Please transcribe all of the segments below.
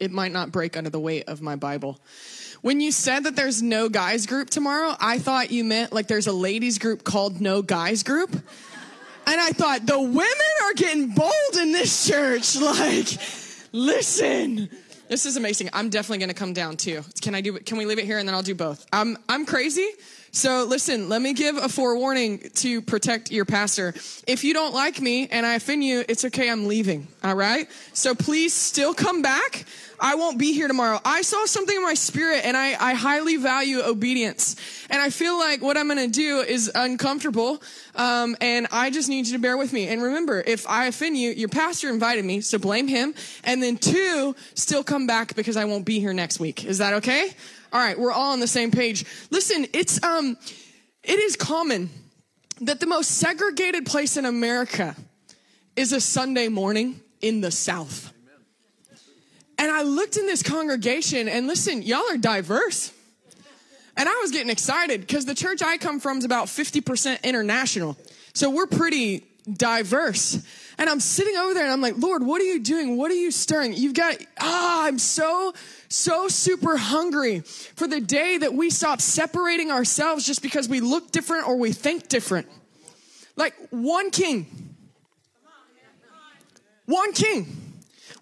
It might not break under the weight of my Bible. When you said that there's no guys group tomorrow, I thought you meant like there's a ladies group called No Guys Group. And I thought the women are getting bold in this church. Like, listen. This is amazing. I'm definitely going to come down too. Can I do can we leave it here and then I'll do both? I'm I'm crazy. So listen, let me give a forewarning to protect your pastor. If you don't like me and I offend you, it's okay. I'm leaving. All right. So please still come back. I won't be here tomorrow. I saw something in my spirit and I, I highly value obedience. And I feel like what I'm going to do is uncomfortable. Um, and I just need you to bear with me. And remember, if I offend you, your pastor invited me, so blame him. And then two, still come back because I won't be here next week. Is that okay? All right, we're all on the same page. Listen, it's um it is common that the most segregated place in America is a Sunday morning in the South. And I looked in this congregation and listen, y'all are diverse. And I was getting excited because the church I come from is about 50% international. So we're pretty diverse. And I'm sitting over there and I'm like, Lord, what are you doing? What are you stirring? You've got, ah, I'm so, so super hungry for the day that we stop separating ourselves just because we look different or we think different. Like one king. One king.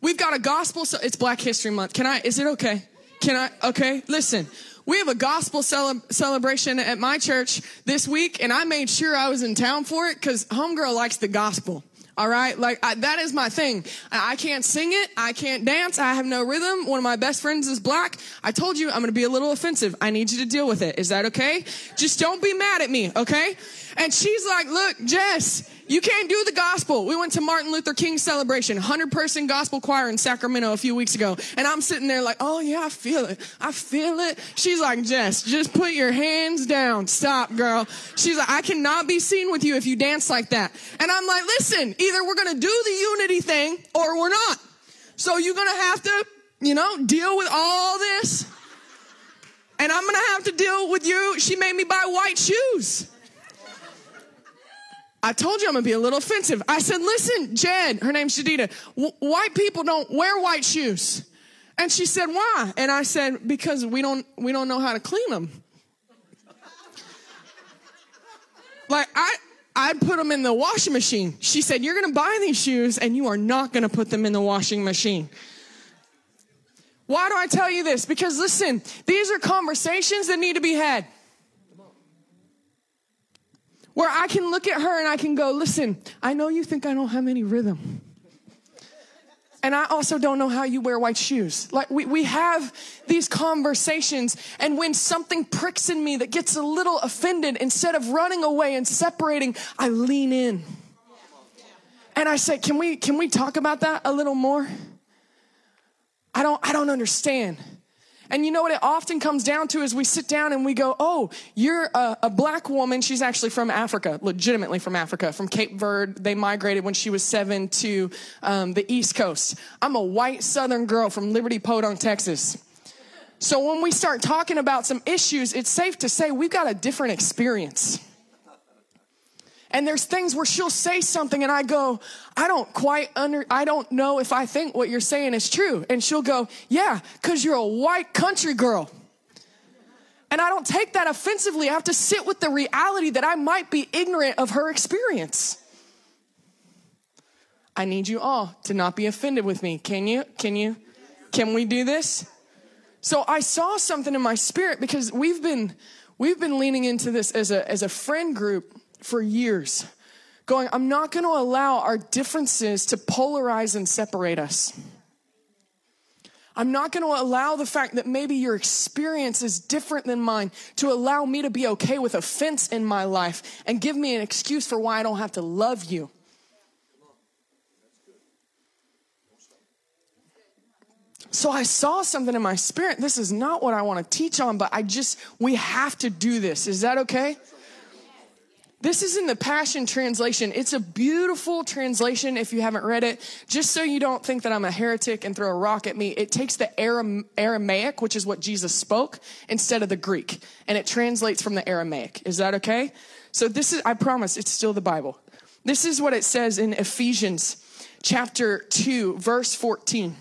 We've got a gospel, so it's Black History Month. Can I, is it okay? Can I, okay, listen. We have a gospel cele- celebration at my church this week, and I made sure I was in town for it because Homegirl likes the gospel. All right. Like I, that is my thing. I, can't sing it. I can't dance. I have no rhythm. One of my best friends is black. I told you I'm going to be a little offensive. I need you to deal with it. Is that okay? Just don't be mad at me. Okay. And she's like, look, Jess, you can't do the gospel. We went to Martin Luther King celebration, 100 person gospel choir in Sacramento a few weeks ago. And I'm sitting there like, oh yeah, I feel it. I feel it. She's like, Jess, just put your hands down. Stop, girl. She's like, I cannot be seen with you if you dance like that. And I'm like, listen, either we're going to do the unity thing or we're not. So you're going to have to, you know, deal with all this. And I'm going to have to deal with you. She made me buy white shoes. I told you I'm gonna be a little offensive. I said, listen, Jed, her name's Jadita, w- white people don't wear white shoes. And she said, why? And I said, because we don't, we don't know how to clean them. like, I, I'd put them in the washing machine. She said, you're gonna buy these shoes and you are not gonna put them in the washing machine. Why do I tell you this? Because listen, these are conversations that need to be had where I can look at her and I can go, listen, I know you think I don't have any rhythm. And I also don't know how you wear white shoes. Like we, we have these conversations and when something pricks in me that gets a little offended, instead of running away and separating, I lean in. And I say, can we, can we talk about that a little more? I don't, I don't understand. And you know what it often comes down to is we sit down and we go, oh, you're a, a, black woman. She's actually from Africa, legitimately from Africa, from Cape Verde. They migrated when she was seven to um, the East Coast. I'm a white Southern girl from Liberty Podunk, Texas. So when we start talking about some issues, it's safe to say we've got a different experience. And there's things where she'll say something and I go, I don't quite under, I don't know if I think what you're saying is true. And she'll go, yeah, cause you're a white country girl. And I don't take that offensively. I have to sit with the reality that I might be ignorant of her experience. I need you all to not be offended with me. Can you? Can you? Can we do this? So I saw something in my spirit because we've been we've been leaning into this as a as a friend group for years, going, I'm not going to allow our differences to polarize and separate us. I'm not going to allow the fact that maybe your experience is different than mine to allow me to be okay with offense in my life and give me an excuse for why I don't have to love you. So I saw something in my spirit. This is not what I want to teach on, but I just, we have to do this. Is that okay? This is in the Passion Translation. It's a beautiful translation if you haven't read it. Just so you don't think that I'm a heretic and throw a rock at me, it takes the Aram- Aramaic, which is what Jesus spoke, instead of the Greek. And it translates from the Aramaic. Is that okay? So this is, I promise, it's still the Bible. This is what it says in Ephesians chapter 2, verse 14.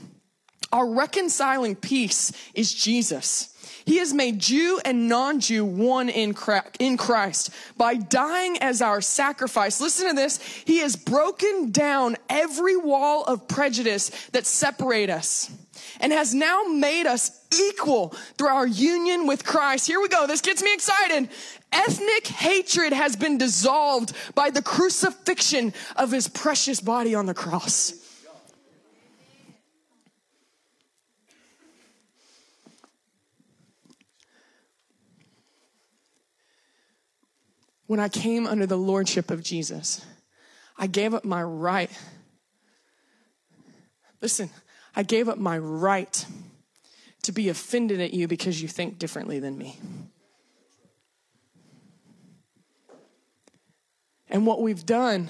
Our reconciling peace is Jesus. He has made Jew and non-Jew one in Christ by dying as our sacrifice. Listen to this. He has broken down every wall of prejudice that separate us and has now made us equal through our union with Christ. Here we go. This gets me excited. Ethnic hatred has been dissolved by the crucifixion of his precious body on the cross. When I came under the lordship of Jesus, I gave up my right. Listen, I gave up my right to be offended at you because you think differently than me. And what we've done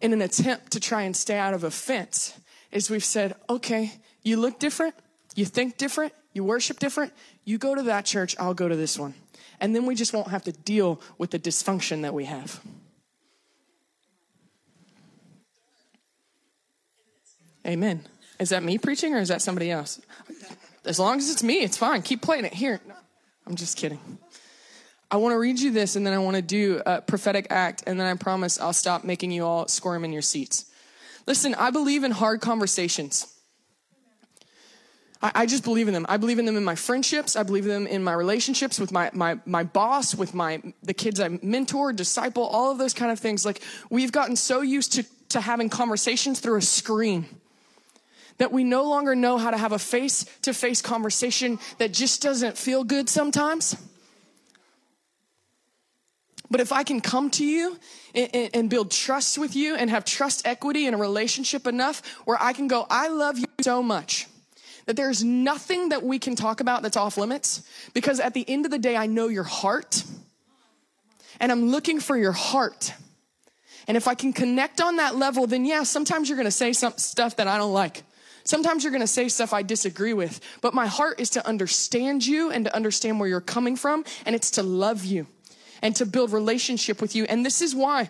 in an attempt to try and stay out of offense is we've said, okay, you look different, you think different, you worship different, you go to that church, I'll go to this one and then we just won't have to deal with the dysfunction that we have. Amen. Is that me preaching or is that somebody else? As long as it's me, it's fine. Keep playing it. Here. No, I'm just kidding. I want to read you this and then I want to do a prophetic act and then I promise I'll stop making you all squirm in your seats. Listen, I believe in hard conversations. I, I, just believe in them. I believe in them in my friendships. I believe in them in my relationships with my, my, my boss, with my, the kids I mentor, disciple, all of those kind of things. Like we've gotten so used to, to having conversations through a screen that we no longer know how to have a face to face conversation that just doesn't feel good sometimes. But if I can come to you and, and, build trust with you and have trust equity in a relationship enough where I can go, I love you so much that there's nothing that we can talk about that's off limits because at the end of the day, I know your heart and I'm looking for your heart. And if I can connect on that level, then yeah, sometimes you're going to say some stuff that I don't like. Sometimes you're going to say stuff I disagree with, but my heart is to understand you and to understand where you're coming from, and it's to love you and to build relationship with you. And this is why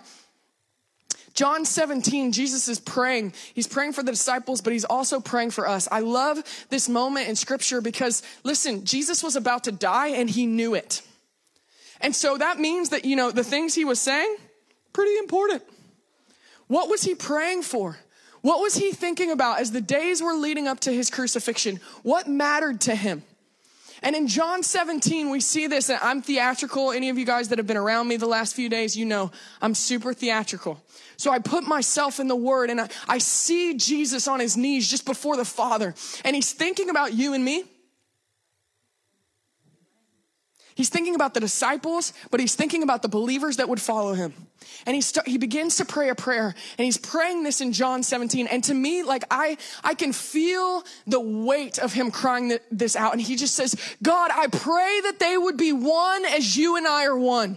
John 17, Jesus is praying. He's praying for the disciples, but he's also praying for us. I love this moment in scripture because listen, Jesus was about to die and he knew it. And so that means that, you know, the things he was saying, pretty important. What was he praying for? What was he thinking about as the days were leading up to his crucifixion? What mattered to him? And in John 17, we see this, and I'm theatrical. Any of you guys that have been around me the last few days, you know I'm super theatrical. So I put myself in the word and I, I see Jesus on his knees just before the Father, and he's thinking about you and me. He's thinking about the disciples, but he's thinking about the believers that would follow him. And he start, he begins to pray a prayer and he's praying this in John 17. And to me, like I, I can feel the weight of him crying this out. And he just says, God, I pray that they would be one as you and I are one.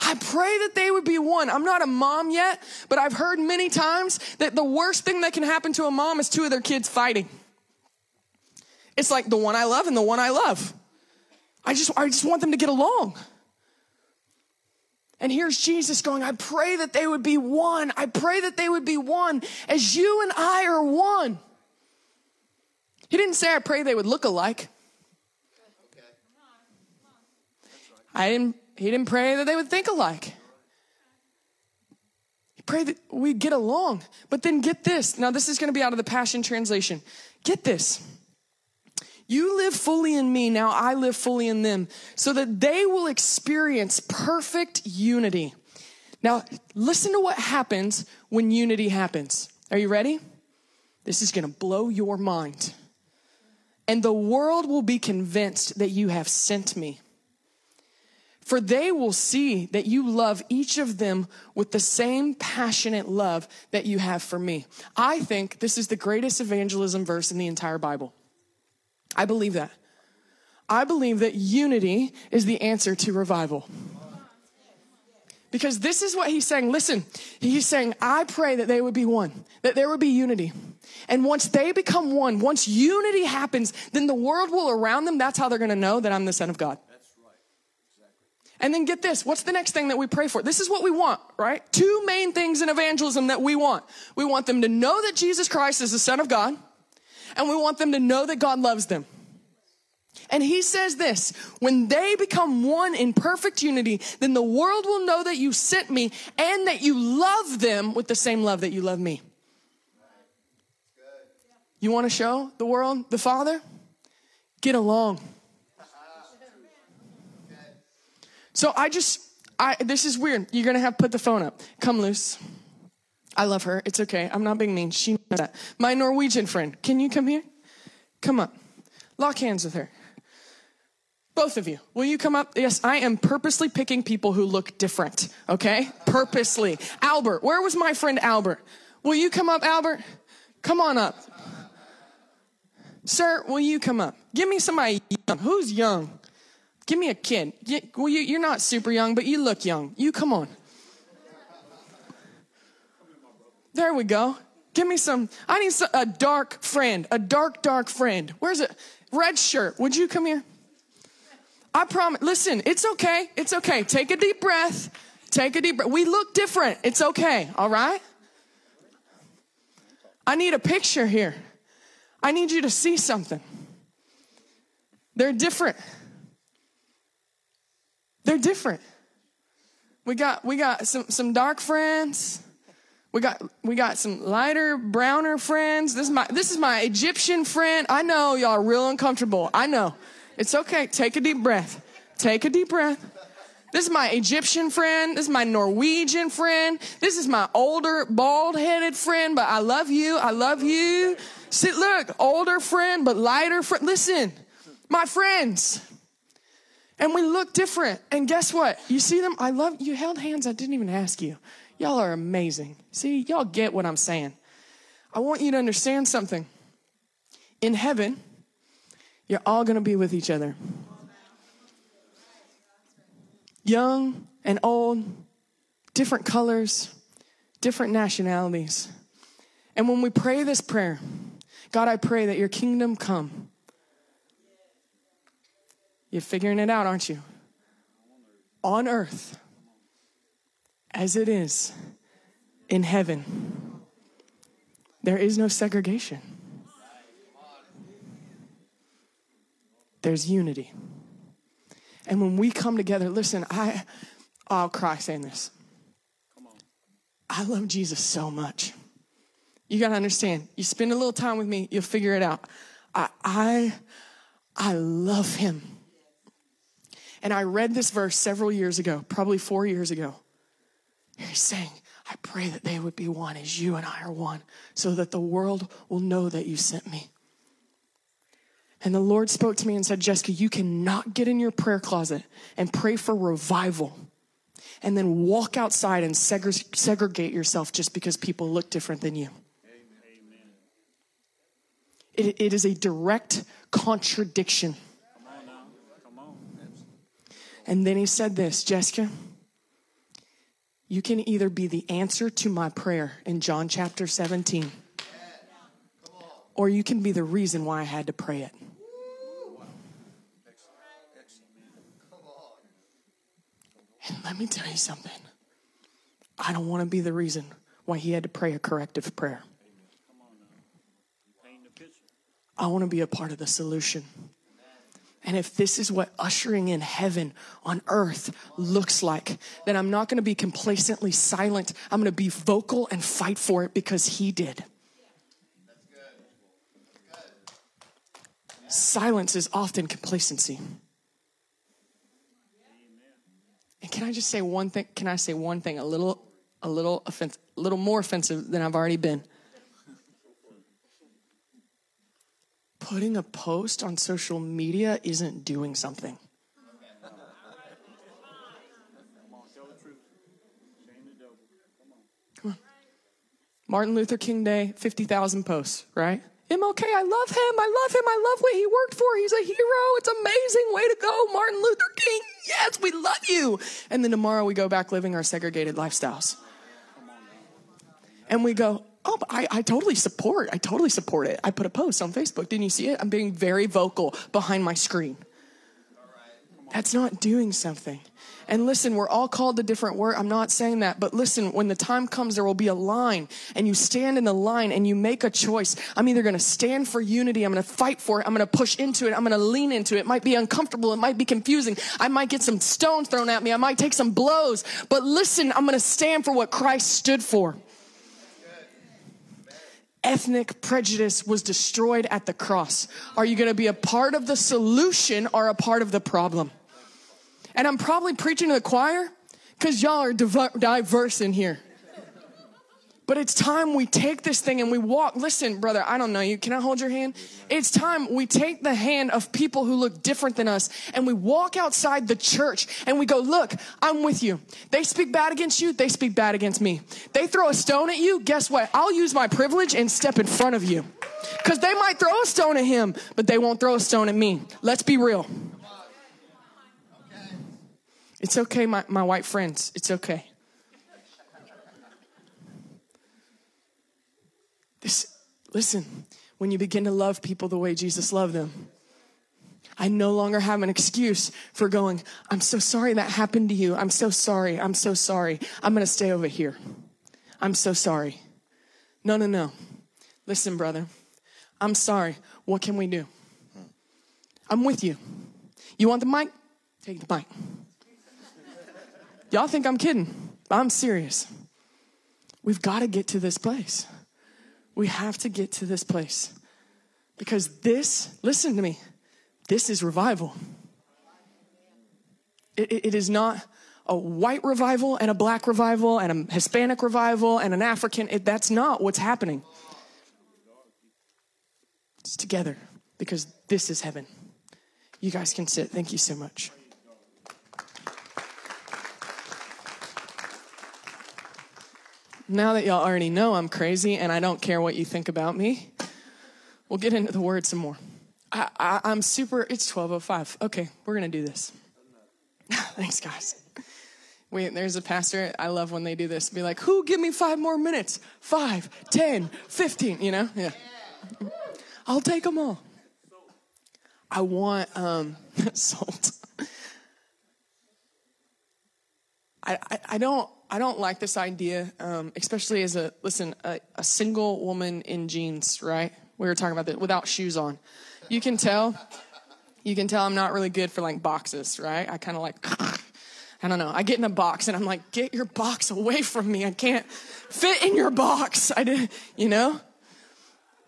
I pray that they would be one. I'm not a mom yet, but I've heard many times that the worst thing that can happen to a mom is two of their kids fighting. It's like the one I love and the one I love. I just, I just want them to get along. And here's Jesus going, I pray that they would be one. I pray that they would be one as you and I are one. He didn't say, I pray they would look alike. I didn't, he didn't pray that they would think alike. He prayed that we get along. But then get this. Now, this is going to be out of the Passion Translation. Get this. You live fully in me, now I live fully in them, so that they will experience perfect unity. Now, listen to what happens when unity happens. Are you ready? This is gonna blow your mind. And the world will be convinced that you have sent me. For they will see that you love each of them with the same passionate love that you have for me. I think this is the greatest evangelism verse in the entire Bible. I believe that. I believe that unity is the answer to revival. Because this is what he's saying. Listen, he's saying, I pray that they would be one, that there would be unity. And once they become one, once unity happens, then the world will around them, that's how they're gonna know that I'm the Son of God. And then get this what's the next thing that we pray for? This is what we want, right? Two main things in evangelism that we want. We want them to know that Jesus Christ is the Son of God, and we want them to know that God loves them. And he says this when they become one in perfect unity, then the world will know that you sent me and that you love them with the same love that you love me. You want to show the world the Father? Get along. So I just, I this is weird. You're gonna have to put the phone up. Come loose. I love her. It's okay. I'm not being mean. She knows that. My Norwegian friend, can you come here? Come up. Lock hands with her. Both of you. Will you come up? Yes, I am purposely picking people who look different, okay? Purposely. Albert, where was my friend Albert? Will you come up, Albert? Come on up. Sir, will you come up? Give me somebody young. Who's young? Give me a kid. Well, you, you're not super young, but you look young. You come on. There we go. Give me some. I need some, a dark friend, a dark, dark friend. Where's it? Red shirt. Would you come here? I promise. Listen, it's okay. It's okay. Take a deep breath. Take a deep breath. We look different. It's okay. All right? I need a picture here. I need you to see something. They're different. They're different. We got we got some some dark friends. We got we got some lighter, browner friends. This is my this is my Egyptian friend. I know y'all real uncomfortable. I know. It's okay. Take a deep breath. Take a deep breath. This is my Egyptian friend. This is my Norwegian friend. This is my older, bald headed friend, but I love you. I love you. See, look, older friend, but lighter friend. Listen, my friends. And we look different. And guess what? You see them? I love you held hands. I didn't even ask you. Y'all are amazing. See, y'all get what I'm saying. I want you to understand something. In heaven, you're all going to be with each other. Young and old, different colors, different nationalities. And when we pray this prayer, God, I pray that your kingdom come. You're figuring it out, aren't you? On earth as it is in heaven. There is no segregation. there's unity. And when we come together, listen, I, I'll cry saying this. I love Jesus so much. You got to understand. You spend a little time with me, you'll figure it out. I, I, I love him. And I read this verse several years ago, probably four years ago. He's saying, I pray that they would be one as you and I are one, so that the world will know that you sent me. And the Lord spoke to me and said, Jessika, you cannot get in your prayer closet and pray for revival and then walk outside and segregate yourself just because people look different than you. It, it is a direct contradiction. And then he said this Jessika, you can either be the answer to my prayer in John chapter 17, or you can be the reason why I had to pray it. And let me tell you something. I don't want to be the reason why he had to pray a corrective prayer. I want to be a part of the solution. And if this is what ushering in heaven on earth looks like, then I'm not going to be complacently silent. I'm going to be vocal and fight for it because he did. Silence is often complacency. And can I just say one thing? Can I say one thing a little, a little offensive, a little more offensive than I've already been? putting a post on social media isn't doing something. Come on. Martin Luther King Day, 50,000 posts, right? MLK, I love him. I love him. I love what he worked for. He's a hero. It's amazing. Way to go, Martin Luther King. Yes, we love you. And then tomorrow we go back living our segregated lifestyles. And we go, oh, I, I totally support. I totally support it. I put a post on Facebook. Didn't you see it? I'm being very vocal behind my screen. That's not doing something. And listen, we're all called to different work. I'm not saying that, but listen, when the time comes, there will be a line and you stand in the line and you make a choice. I'm either going to stand for unity. I'm going to fight for it. I'm going to push into it. I'm going to lean into it. It might be uncomfortable. It might be confusing. I might get some stones thrown at me. I might take some blows, but listen, I'm going to stand for what Christ stood for. Ethnic prejudice was destroyed at the cross. Are you going to be a part of the solution or a part of the problem? And I'm probably preaching to the choir because y'all are diverse in here. But it's time we take this thing and we walk. Listen, brother, I don't know you. Can I hold your hand? It's time we take the hand of people who look different than us and we walk outside the church and we go, look, I'm with you. They speak bad against you. They speak bad against me. They throw a stone at you. Guess what? I'll use my privilege and step in front of you. Cause they might throw a stone at him, but they won't throw a stone at me. Let's be real. It's okay, my, my white friends. It's okay. This, listen, when you begin to love people the way Jesus loved them, I no longer have an excuse for going, I'm so sorry that happened to you. I'm so sorry. I'm so sorry. I'm going to stay over here. I'm so sorry. No, no, no. Listen, brother. I'm sorry. What can we do? I'm with you. You want the mic? Take the mic. Y'all think I'm kidding. I'm serious. We've got to get to this place. We have to get to this place. Because this, listen to me, this is revival. It, it, it is not a white revival and a black revival and a Hispanic revival and an African. It, that's not what's happening. It's together because this is heaven. You guys can sit. Thank you so much. Now that y'all already know I'm crazy and I don't care what you think about me, we'll get into the word some more. I, I'm super, it's 12.05. Okay, we're going to do this. Thanks, guys. Wait, there's a pastor. I love when they do this. Be like, who give me five more minutes? Five, ten, fifteen, you know? Yeah. I'll take them all. I want um, salt. I, I, I don't I don't like this idea, um, especially as a listen a, a, single woman in jeans. Right? We were talking about that without shoes on. You can tell. You can tell I'm not really good for like boxes. Right? I kind of like. I don't know. I get in a box and I'm like, get your box away from me. I can't fit in your box. I did, you know.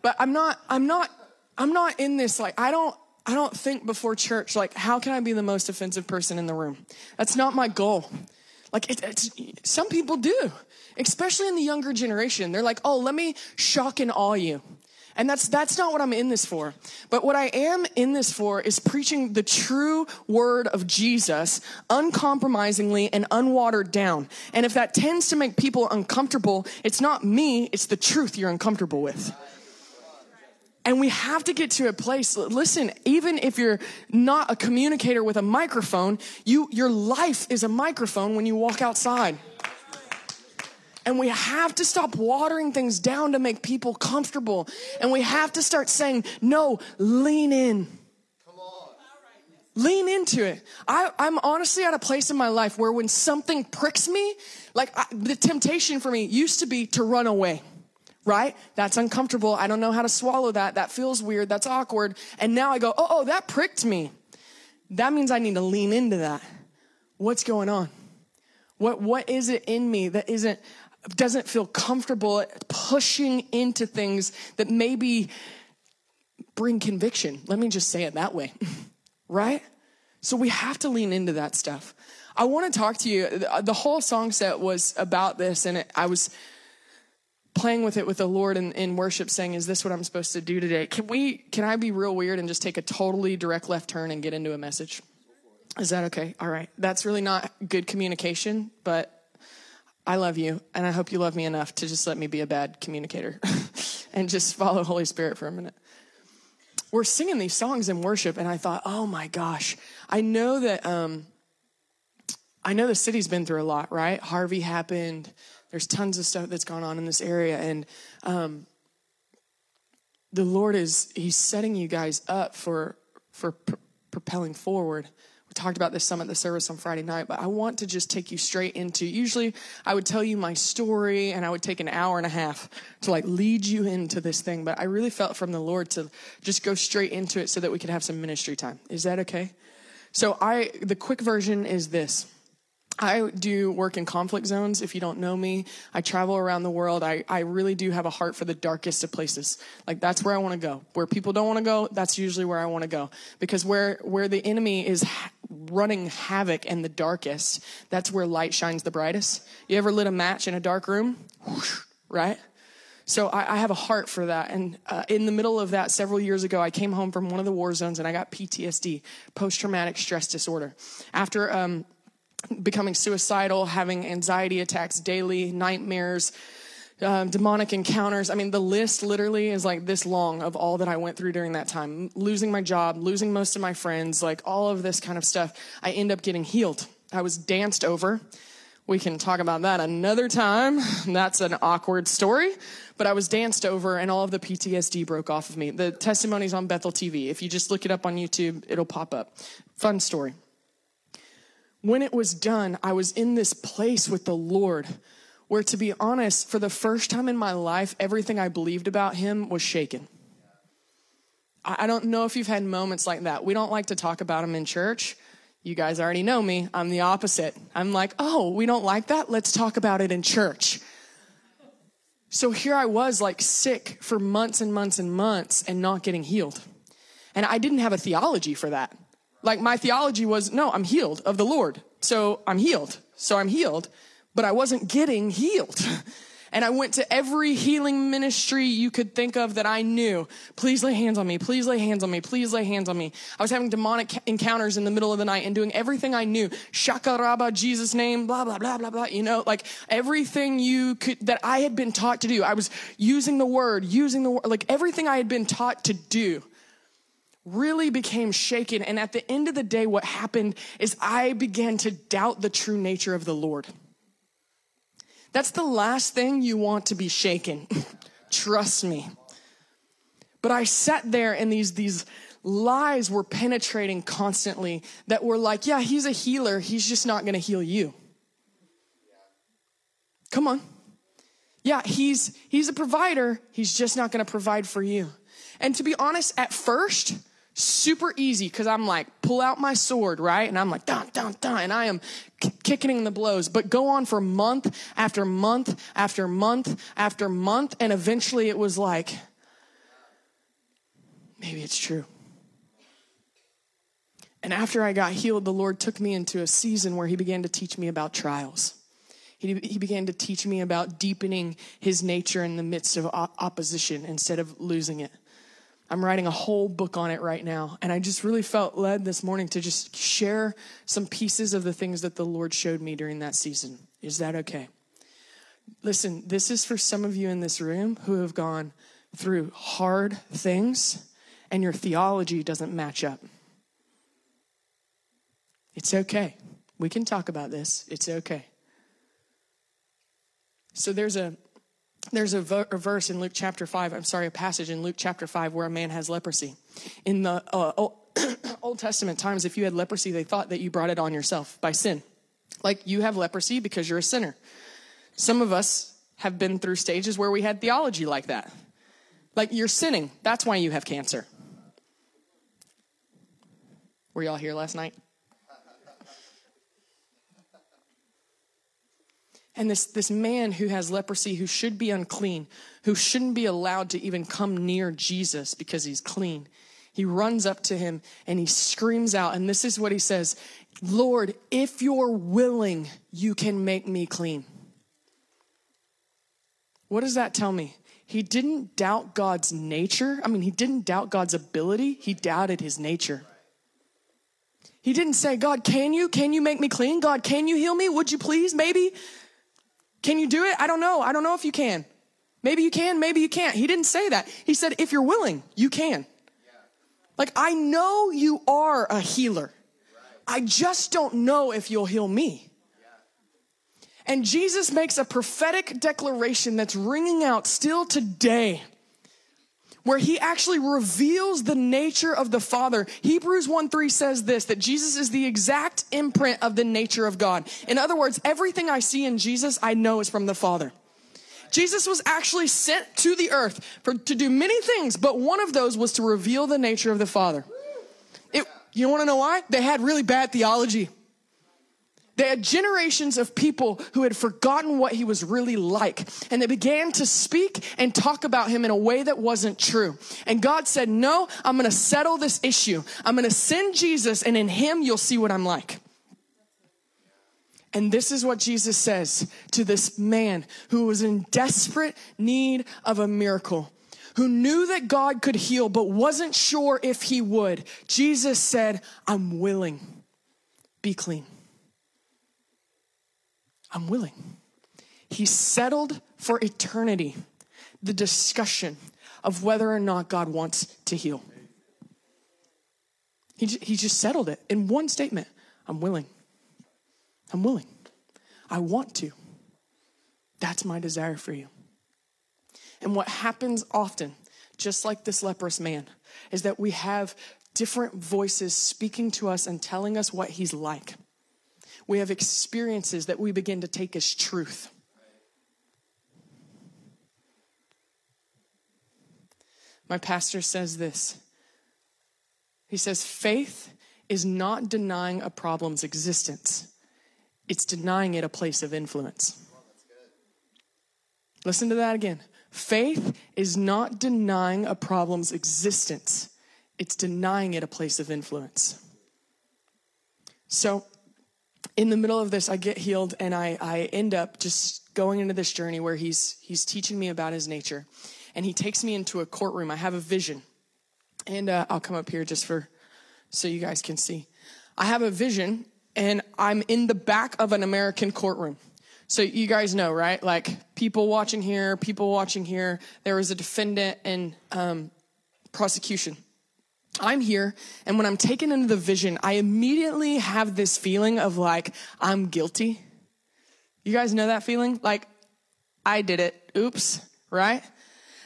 But I'm not. I'm not. I'm not in this like I don't. I don't think before church like how can I be the most offensive person in the room? That's not my goal. Like it, it's, some people do, especially in the younger generation. They're like, oh, let me shock and awe you. And that's, that's not what I'm in this for. But what I am in this for is preaching the true word of Jesus uncompromisingly and unwatered down. And if that tends to make people uncomfortable, it's not me, it's the truth you're uncomfortable with. And we have to get to a place, listen, even if you're not a communicator with a microphone, you, your life is a microphone when you walk outside. And we have to stop watering things down to make people comfortable. And we have to start saying, no, lean in. Lean into it. I, am honestly at a place in my life where when something pricks me, like I, the temptation for me used to be to run away right? That's uncomfortable. I don't know how to swallow that. That feels weird. That's awkward. And now I go, oh, oh, that pricked me. That means I need to lean into that. What's going on? What, what is it in me that isn't, doesn't feel comfortable pushing into things that maybe bring conviction? Let me just say it that way, right? So we have to lean into that stuff. I want to talk to you. The whole song set was about this, and it, I was playing with it with the Lord in, in worship, saying, "Is this what I'm supposed to do today?" Can we? Can I be real weird and just take a totally direct left turn and get into a message? Is that okay? All right. That's really not good communication, but I love you, and I hope you love me enough to just let me be a bad communicator and just follow the Holy Spirit for a minute. We're singing these songs in worship, and I thought, oh my gosh, I know that. Um, I know the city's been through a lot, right? Harvey happened. There's tons of stuff that's gone on in this area, and um, the Lord is He's setting you guys up for for pr- propelling forward We talked about this some at the service on Friday night, but I want to just take you straight into. Usually, I would tell you my story and I would take an hour and a half to like lead you into this thing, but I really felt from the Lord to just go straight into it so that we could have some ministry time. Is that okay? So I the quick version is this. I do work in conflict zones. If you don't know me, I travel around the world. I, I really do have a heart for the darkest of places. Like that's where I want to go. Where people don't want to go, that's usually where I want to go. Because where, where the enemy is ha- running havoc in the darkest, that's where light shines the brightest. You ever lit a match in a dark room? right? So I, I, have a heart for that. And uh, in the middle of that, several years ago, I came home from one of the war zones and I got PTSD, post traumatic stress disorder. After um, becoming suicidal, having anxiety attacks daily, nightmares, um, demonic encounters. I mean, the list literally is like this long of all that I went through during that time. Losing my job, losing most of my friends, like all of this kind of stuff. I end up getting healed. I was danced over. We can talk about that another time. That's an awkward story. But I was danced over and all of the PTSD broke off of me. The testimony's on Bethel TV. If you just look it up on YouTube, it'll pop up. Fun story when it was done, I was in this place with the Lord where, to be honest, for the first time in my life, everything I believed about Him was shaken. I don't know if you've had moments like that. We don't like to talk about them in church. You guys already know me. I'm the opposite. I'm like, oh, we don't like that? Let's talk about it in church. So here I was, like sick for months and months and months and not getting healed. And I didn't have a theology for that. Like my theology was, no, I'm healed of the Lord. So I'm healed. So I'm healed. But I wasn't getting healed. And I went to every healing ministry you could think of that I knew. Please lay hands on me. Please lay hands on me. Please lay hands on me. I was having demonic encounters in the middle of the night and doing everything I knew. Shakaraba, Jesus name, blah, blah, blah, blah, blah. You know, like everything you could, that I had been taught to do. I was using the word, using the word, like everything I had been taught to do really became shaken. And at the end of the day, what happened is I began to doubt the true nature of the Lord. That's the last thing you want to be shaken. Trust me. But I sat there and these, these lies were penetrating constantly that were like, yeah, he's a healer. He's just not going to heal you. Come on. Yeah, he's, he's a provider. He's just not going to provide for you. And to be honest, at first, super easy because I'm like, pull out my sword, right? And I'm like, dun, dun, dun, and I am k- kicking the blows, but go on for month after month after month after month. And eventually it was like, maybe it's true. And after I got healed, the Lord took me into a season where He began to teach me about trials. He, he began to teach me about deepening His nature in the midst of opposition instead of losing it. I'm writing a whole book on it right now. And I just really felt led this morning to just share some pieces of the things that the Lord showed me during that season. Is that okay? Listen, this is for some of you in this room who have gone through hard things and your theology doesn't match up. It's okay. We can talk about this. It's okay. So there's a there's a, verse in Luke chapter 5, I'm sorry, a passage in Luke chapter 5 where a man has leprosy. In the uh, Old Testament times, if you had leprosy, they thought that you brought it on yourself by sin. Like you have leprosy because you're a sinner. Some of us have been through stages where we had theology like that. Like you're sinning, that's why you have cancer. Were y'all here last night? And this, this man who has leprosy, who should be unclean, who shouldn't be allowed to even come near Jesus because he's clean, he runs up to him and he screams out. And this is what he says Lord, if you're willing, you can make me clean. What does that tell me? He didn't doubt God's nature. I mean, he didn't doubt God's ability, he doubted his nature. He didn't say, God, can you? Can you make me clean? God, can you heal me? Would you please? Maybe. Can you do it? I don't know. I don't know if you can. Maybe you can, maybe you can't. He didn't say that. He said, if you're willing, you can. Like, I know you are a healer. I just don't know if you'll heal me. And Jesus makes a prophetic declaration that's ringing out still today where he actually reveals the nature of the Father. Hebrews 1 3 says this that Jesus is the exact imprint of the nature of God. In other words, everything I see in Jesus, I know is from the Father. Jesus was actually sent to the earth for, to do many things, but one of those was to reveal the nature of the Father. It, you want to know why? They had really bad theology. They had generations of people who had forgotten what he was really like. And they began to speak and talk about him in a way that wasn't true. And God said, No, I'm going to settle this issue. I'm going to send Jesus, and in him, you'll see what I'm like. And this is what Jesus says to this man who was in desperate need of a miracle, who knew that God could heal, but wasn't sure if he would. Jesus said, I'm willing. Be clean. I'm willing. He settled for eternity the discussion of whether or not God wants to heal. He, he just settled it in one statement I'm willing. I'm willing. I want to. That's my desire for you. And what happens often, just like this leprous man, is that we have different voices speaking to us and telling us what he's like. We have experiences that we begin to take as truth. My pastor says this. He says, faith is not denying a problem's existence it's denying it a place of influence. Listen to that again. Faith is not denying a problem's existence, it's denying it a place of influence. So, in the middle of this, I get healed and I, I end up just going into this journey where he's, he's teaching me about his nature. And he takes me into a courtroom. I have a vision. And uh, I'll come up here just for so you guys can see. I have a vision and I'm in the back of an American courtroom. So you guys know, right? Like people watching here, people watching here. There was a defendant and um, prosecution. I'm here, and when I'm taken into the vision, I immediately have this feeling of like I'm guilty. You guys know that feeling? Like I did it. Oops, right?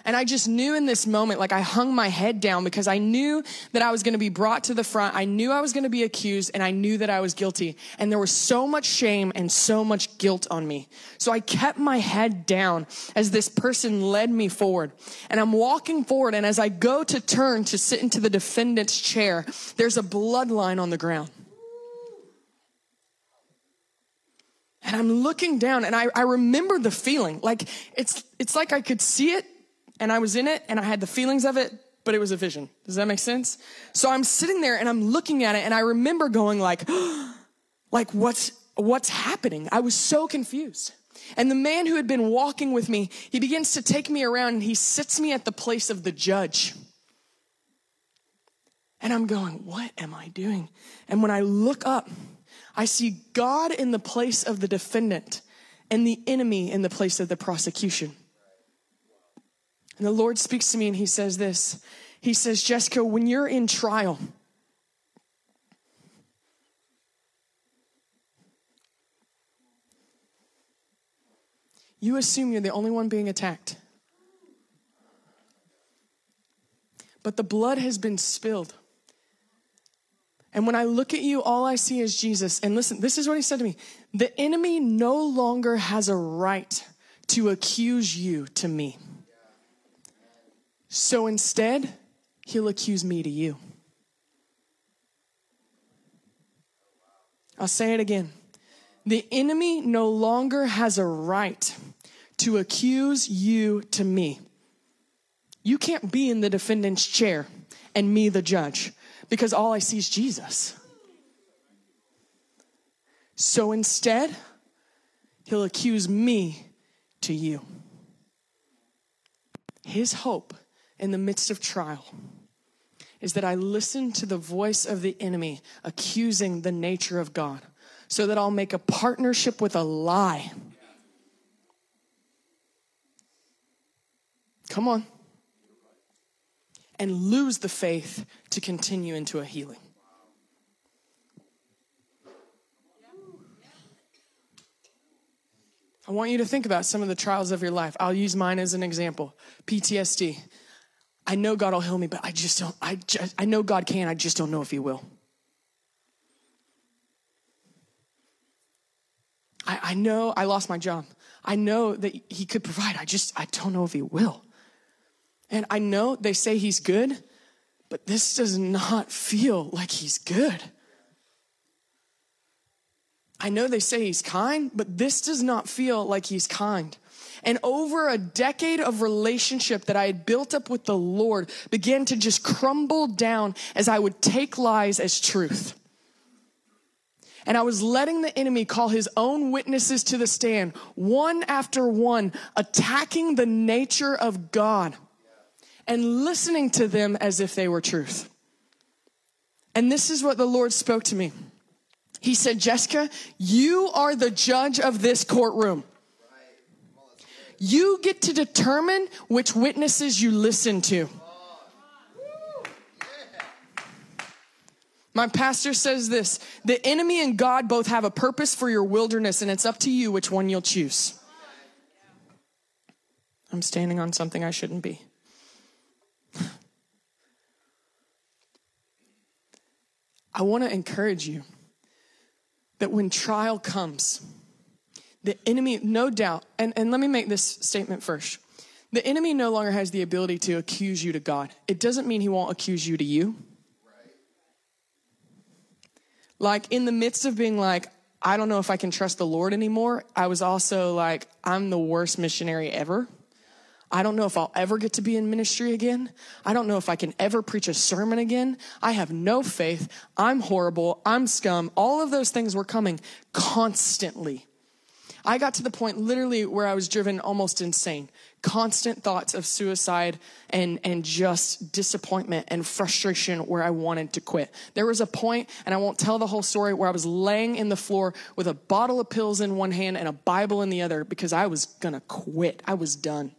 And I just knew in this moment, like I hung my head down because I knew that I was going to be brought to the front. I knew I was going to be accused and I knew that I was guilty. And there was so much shame and so much guilt on me. So I kept my head down as this person led me forward. And I'm walking forward. And as I go to turn to sit into the defendant's chair, there's a bloodline on the ground. And I'm looking down and I, I remember the feeling. Like it's, it's like I could see it and I was in it and I had the feelings of it, but it was a vision. Does that make sense? So I'm sitting there and I'm looking at it and I remember going like, like what's, what's happening? I was so confused. And the man who had been walking with me, he begins to take me around and he sits me at the place of the judge. And I'm going, what am I doing? And when I look up, I see God in the place of the defendant and the enemy in the place of the prosecution. And the Lord speaks to me and he says this. He says, Jessika, when you're in trial, you assume you're the only one being attacked. But the blood has been spilled. And when I look at you, all I see is Jesus. And listen, this is what he said to me The enemy no longer has a right to accuse you to me. So instead, he'll accuse me to you. I'll say it again. The enemy no longer has a right to accuse you to me. You can't be in the defendant's chair and me the judge because all I see is Jesus. So instead, he'll accuse me to you. His hope in the midst of trial is that I listen to the voice of the enemy accusing the nature of God so that I'll make a partnership with a lie Come on. And lose the faith to continue into a healing. I want you to think about some of the trials of your life. I'll use mine as an example PTSD. I know God will heal me, but I just don't, I, just, I know God can, I just don't know if He will. I, I know I lost my job. I know that He could provide, I just, I don't know if He will. And I know they say He's good, but this does not feel like He's good. I know they say he's kind, but this does not feel like he's kind. And over a decade of relationship that I had built up with the Lord began to just crumble down as I would take lies as truth. And I was letting the enemy call his own witnesses to the stand, one after one, attacking the nature of God and listening to them as if they were truth. And this is what the Lord spoke to me. He said, Jessika, you are the judge of this courtroom. You get to determine which witnesses you listen to. My pastor says this the enemy and God both have a purpose for your wilderness, and it's up to you which one you'll choose. I'm standing on something I shouldn't be. I want to encourage you that when trial comes, the enemy, no doubt, and, and let me make this statement first. The enemy no longer has the ability to accuse you to God. It doesn't mean he won't accuse you to you. Like in the midst of being like, I don't know if I can trust the Lord anymore, I was also like, I'm the worst missionary ever. I don't know if I'll ever get to be in ministry again. I don't know if I can ever preach a sermon again. I have no faith. I'm horrible. I'm scum. All of those things were coming constantly. I got to the point literally where I was driven almost insane. Constant thoughts of suicide and, and just disappointment and frustration where I wanted to quit. There was a point, and I won't tell the whole story, where I was laying in the floor with a bottle of pills in one hand and a Bible in the other because I was gonna quit. I was done.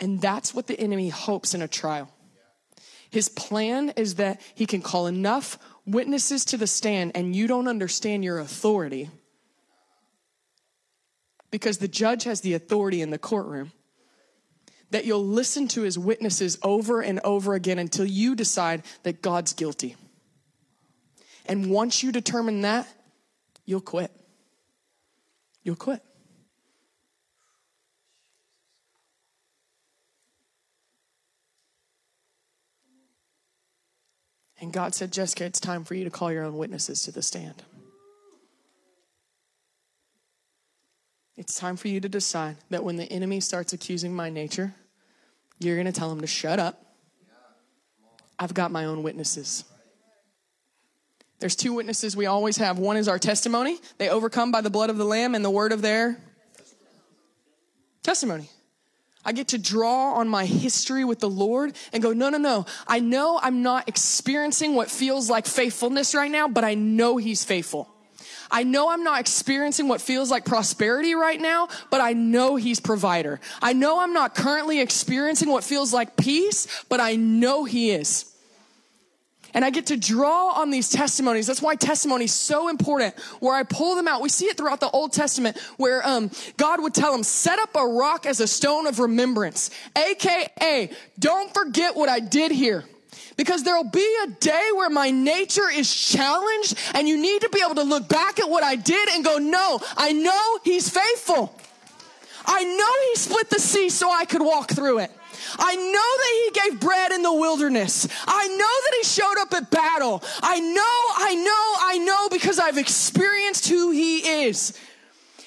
And that's what the enemy hopes in a trial. His plan is that he can call enough witnesses to the stand and you don't understand your authority because the judge has the authority in the courtroom. That you'll listen to his witnesses over and over again until you decide that God's guilty. And once you determine that, you'll quit. You'll quit. And God said, Jessika, it's time for you to call your own witnesses to the stand. It's time for you to decide that when the enemy starts accusing my nature, you're going to tell him to shut up. I've got my own witnesses. There's two witnesses we always have. One is our testimony. They overcome by the blood of the Lamb and the word of their testimony. I get to draw on my history with the Lord and go, no, no, no. I know I'm not experiencing what feels like faithfulness right now, but I know He's faithful. I know I'm not experiencing what feels like prosperity right now, but I know He's provider. I know I'm not currently experiencing what feels like peace, but I know He is. And I get to draw on these testimonies. That's why testimony is so important. Where I pull them out, we see it throughout the Old Testament, where um, God would tell them, "Set up a rock as a stone of remembrance," aka, "Don't forget what I did here." Because there'll be a day where my nature is challenged, and you need to be able to look back at what I did and go, "No, I know He's faithful. I know He split the sea so I could walk through it." I know that he gave bread in the wilderness. I know that he showed up at battle. I know, I know, I know because I've experienced who he is.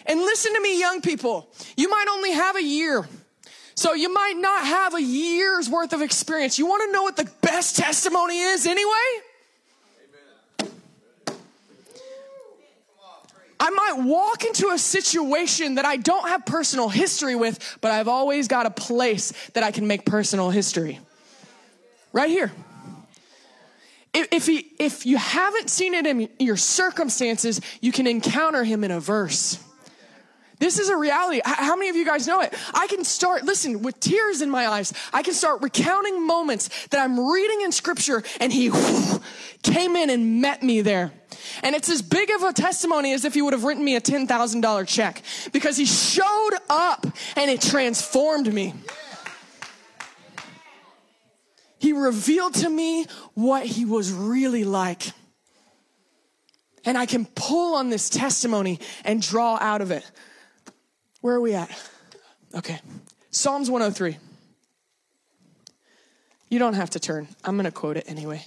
And listen to me, young people. You might only have a year. So you might not have a year's worth of experience. You want to know what the best testimony is anyway? I might walk into a situation that I don't have personal history with, but I've always got a place that I can make personal history. Right here. If, he, if you haven't seen it in your circumstances, you can encounter him in a verse. This is a reality. How many of you guys know it? I can start, listen, with tears in my eyes, I can start recounting moments that I'm reading in scripture and he came in and met me there. And it's as big of a testimony as if he would have written me a $10,000 check because he showed up and it transformed me. He revealed to me what he was really like. And I can pull on this testimony and draw out of it. Where are we at? Okay. Psalms 103. You don't have to turn. I'm going to quote it anyway.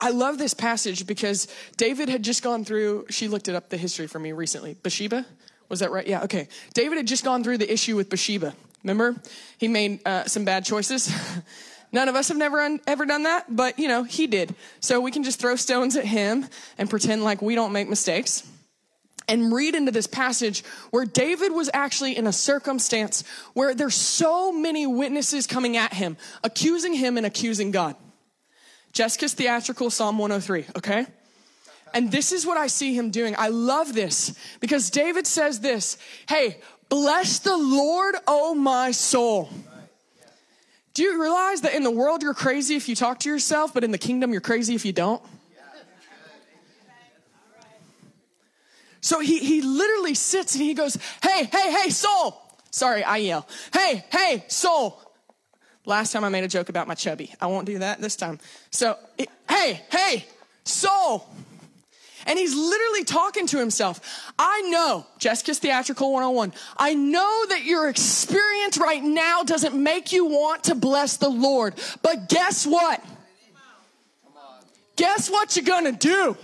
I love this passage because David had just gone through, she looked it up the history for me recently. Bathsheba? Was that right? Yeah, okay. David had just gone through the issue with Bathsheba. Remember? He made uh, some bad choices. None of us have never un- ever done that, but you know, he did. So we can just throw stones at him and pretend like we don't make mistakes and read into this passage where David was actually in a circumstance where there's so many witnesses coming at him, accusing him and accusing God. Jessika's theatrical Psalm 103, okay? And this is what I see him doing. I love this because David says this Hey, bless the Lord, oh my soul. Do you realize that in the world you're crazy if you talk to yourself, but in the kingdom you're crazy if you don't? So he, he literally sits and he goes, Hey, hey, hey, soul. Sorry, I yell. Hey, hey, soul. Last time I made a joke about my chubby. I won't do that this time. So, hey, hey, soul. And he's literally talking to himself. I know, Jessika's Theatrical 101, I know that your experience right now doesn't make you want to bless the Lord. But guess what? Guess what you're gonna do?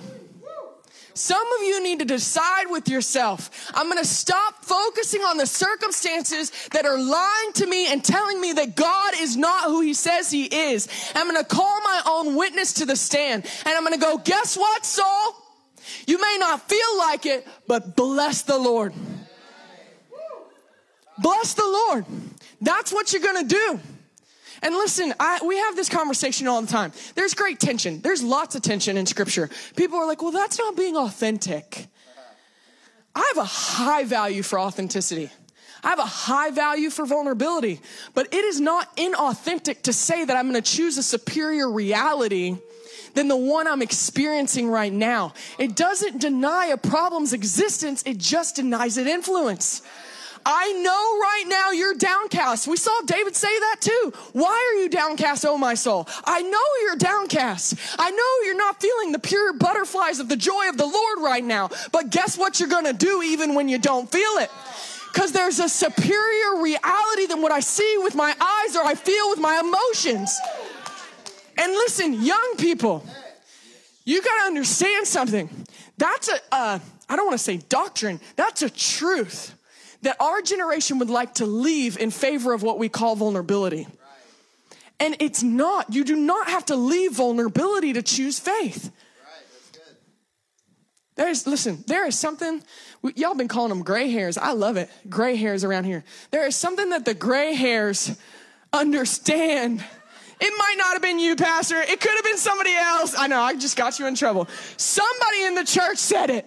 Some of you need to decide with yourself. I'm going to stop focusing on the circumstances that are lying to me and telling me that God is not who he says he is. I'm going to call my own witness to the stand and I'm going to go, guess what, Saul? You may not feel like it, but bless the Lord. Bless the Lord. That's what you're going to do. And listen, I, we have this conversation all the time. There's great tension. There's lots of tension in scripture. People are like, well, that's not being authentic. I have a high value for authenticity. I have a high value for vulnerability, but it is not inauthentic to say that I'm going to choose a superior reality than the one I'm experiencing right now. It doesn't deny a problem's existence, it just denies it influence. I know right now you're downcast. We saw David say that too. Why are you downcast, oh my soul? I know you're downcast. I know you're not feeling the pure butterflies of the joy of the Lord right now. But guess what you're going to do even when you don't feel it? Because there's a superior reality than what I see with my eyes or I feel with my emotions. And listen, young people, you got to understand something. That's a, uh, I don't want to say doctrine, that's a truth that our generation would like to leave in favor of what we call vulnerability. And it's not. You do not have to leave vulnerability to choose faith. There's, listen, there is something, y'all been calling them gray hairs. I love it. Gray hairs around here. There is something that the gray hairs understand. It might not have been you, Pastor. It could have been somebody else. I know, I just got you in trouble. Somebody in the church said it.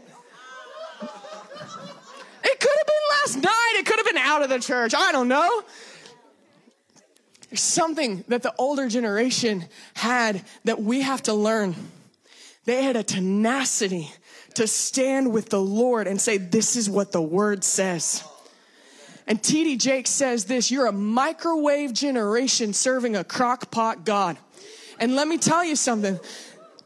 It could have been last night. It could have been out of the church. I don't know. There's something that the older generation had that we have to learn. They had a tenacity to stand with the Lord and say, This is what the word says. And T.D. Jakes says this you're a microwave generation serving a crock pot God. And let me tell you something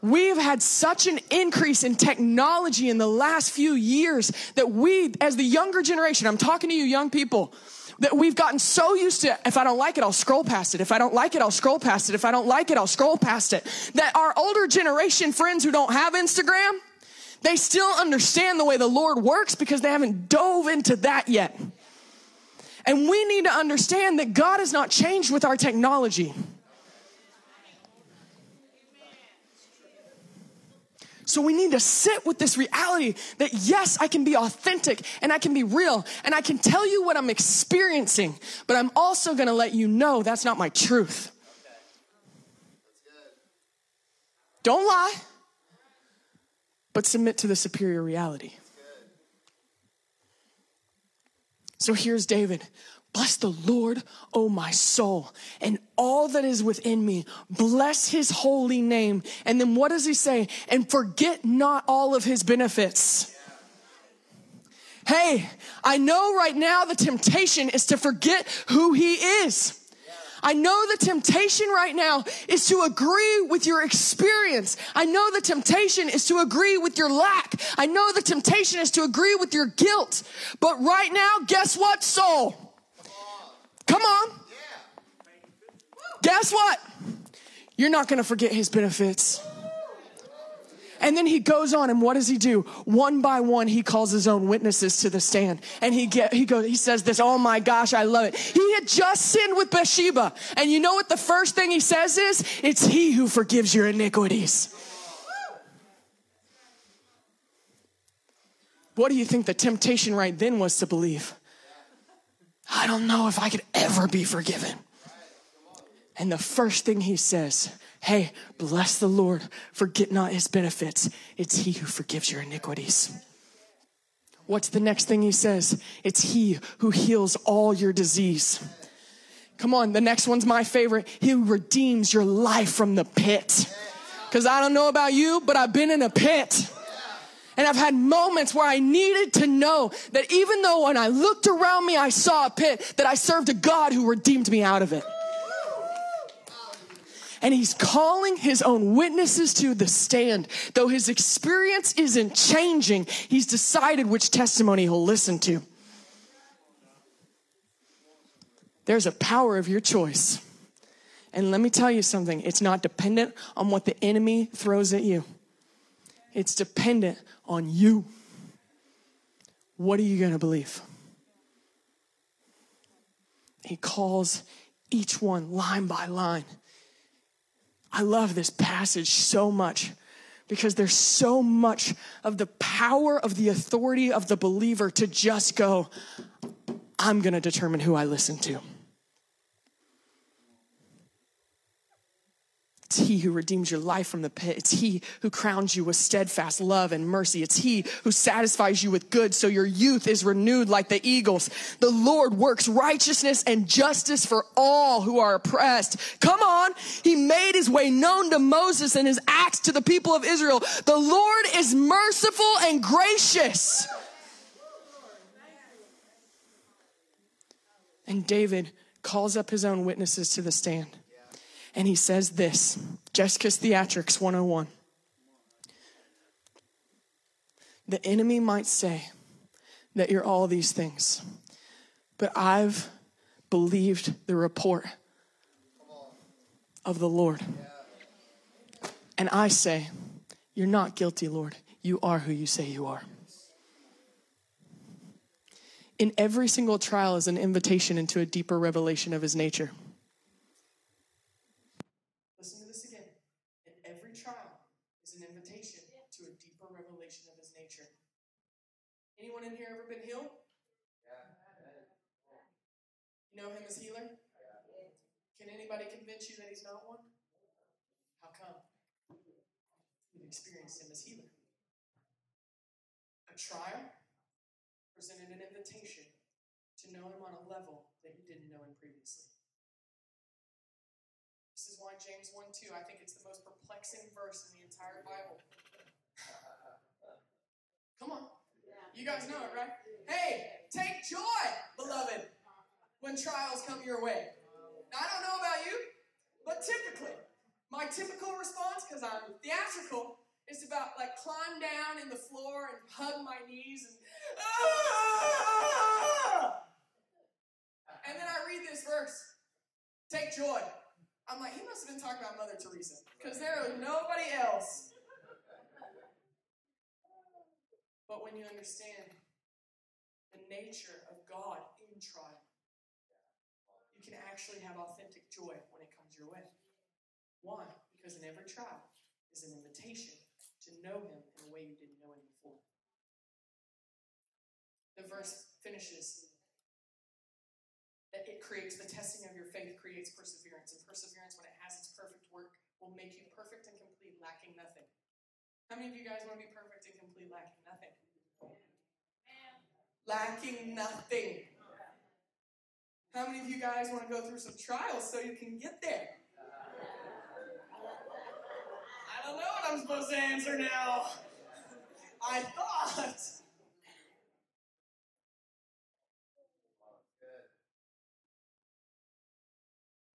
We've had such an increase in technology in the last few years that we, as the younger generation, I'm talking to you young people, that we've gotten so used to if I don't like it, I'll scroll past it. If I don't like it, I'll scroll past it. If I don't like it, I'll scroll past it. That our older generation friends who don't have Instagram, they still understand the way the Lord works because they haven't dove into that yet. And we need to understand that God has not changed with our technology. So we need to sit with this reality that yes, I can be authentic and I can be real and I can tell you what I'm experiencing, but I'm also going to let you know that's not my truth. Don't lie, but submit to the superior reality. So here's David Bless the Lord, O my soul, and all that is within me. Bless his holy name. And then what does he say? And forget not all of his benefits. Hey, I know right now the temptation is to forget who he is. I know the temptation right now is to agree with your experience. I know the temptation is to agree with your lack. I know the temptation is to agree with your guilt. But right now, guess what, soul? Come on. Guess what? You're not going to forget his benefits. And then he goes on, and what does he do? One by one, he calls his own witnesses to the stand, and he get he goes he says this. Oh my gosh, I love it. He had just sinned with Bathsheba, and you know what? The first thing he says is, "It's He who forgives your iniquities." What do you think the temptation right then was to believe? I don't know if I could ever be forgiven. And the first thing he says, Hey, bless the Lord, forget not his benefits. It's he who forgives your iniquities. What's the next thing he says? It's he who heals all your disease. Come on, the next one's my favorite. He redeems your life from the pit. Because I don't know about you, but I've been in a pit. And I've had moments where I needed to know that even though when I looked around me, I saw a pit, that I served a God who redeemed me out of it and he's calling his own witnesses to the stand. Though his experience isn't changing, he's decided which testimony he'll listen to. There's a power of your choice. And let me tell you something it's not dependent on what the enemy throws at you, it's dependent on you. What are you going to believe? He calls each one line by line. I love this passage so much because there's so much of the power of the authority of the believer to just go, I'm going to determine who I listen to. It's He who redeems your life from the pit. It's He who crowns you with steadfast love and mercy. It's He who satisfies you with good so your youth is renewed like the eagles. The Lord works righteousness and justice for all who are oppressed. Come on. He made His way known to Moses and His acts to the people of Israel. The Lord is merciful and gracious. And David calls up his own witnesses to the stand and he says this Jessika's Theatrics 101. The enemy might say that you're all these things, but I've believed the report of the Lord. And I say, You're not guilty, Lord. You are who you say you are. In every single trial is an invitation into a deeper revelation of his nature. Anyone in here ever been healed? You know him as healer? Can anybody convince you that he's not one? How come? You've experienced him as healer. A trial presented an invitation to know him on a level that you didn't know him previously. This is why James 1 2, I think it's the most perplexing verse in the entire Bible. Come on. You guys know it, right? Hey, take joy, beloved, when trials come your way. Now, I don't know about you, but typically, my typical response, because I'm theatrical, is about like climb down in the floor and hug my knees and ah! And then I read this verse, take joy. I'm like, he must have been talking about Mother Teresa, because there was nobody else But when you understand the nature of God in trial, you can actually have authentic joy when it comes your way. Why? Because in every trial is an invitation to know Him in a way you didn't know Him before. The verse finishes that it creates the testing of your faith creates perseverance, and perseverance, when it has its perfect work, will make you perfect and complete, lacking nothing. How many of you guys want to be perfect and complete, lacking nothing? Lacking nothing. How many of you guys want to go through some trials so you can get there? I don't know what I'm supposed to answer now. I thought.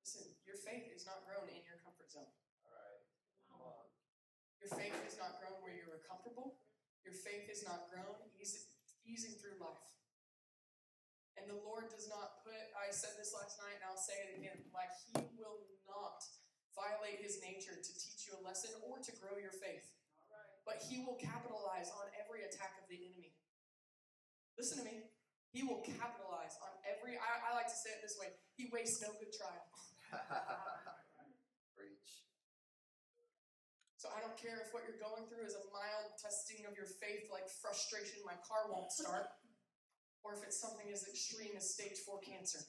Listen, your faith is not grown in your comfort zone. Your faith is not grown where you're comfortable. Your faith is not grown easing through life. And the Lord does not put, I said this last night and I'll say it again, like He will not violate His nature to teach you a lesson or to grow your faith. But He will capitalize on every attack of the enemy. Listen to me. He will capitalize on every, I, I like to say it this way He wastes no good trial. Preach. So I don't care if what you're going through is a mild testing of your faith, like frustration, my car won't start, or if it's something as extreme as stage four cancer.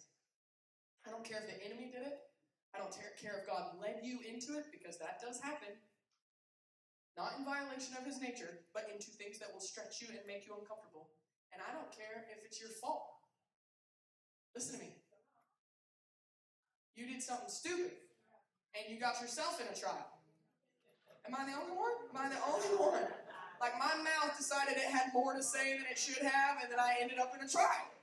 I don't care if the enemy did it. I don't care if God led you into it, because that does happen. Not in violation of his nature, but into things that will stretch you and make you uncomfortable. And I don't care if it's your fault. Listen to me. You did something stupid, and you got yourself in a trial. Am I the only one? Am I the only one? Like my mouth decided it had more to say than it should have, and then I ended up in a trial.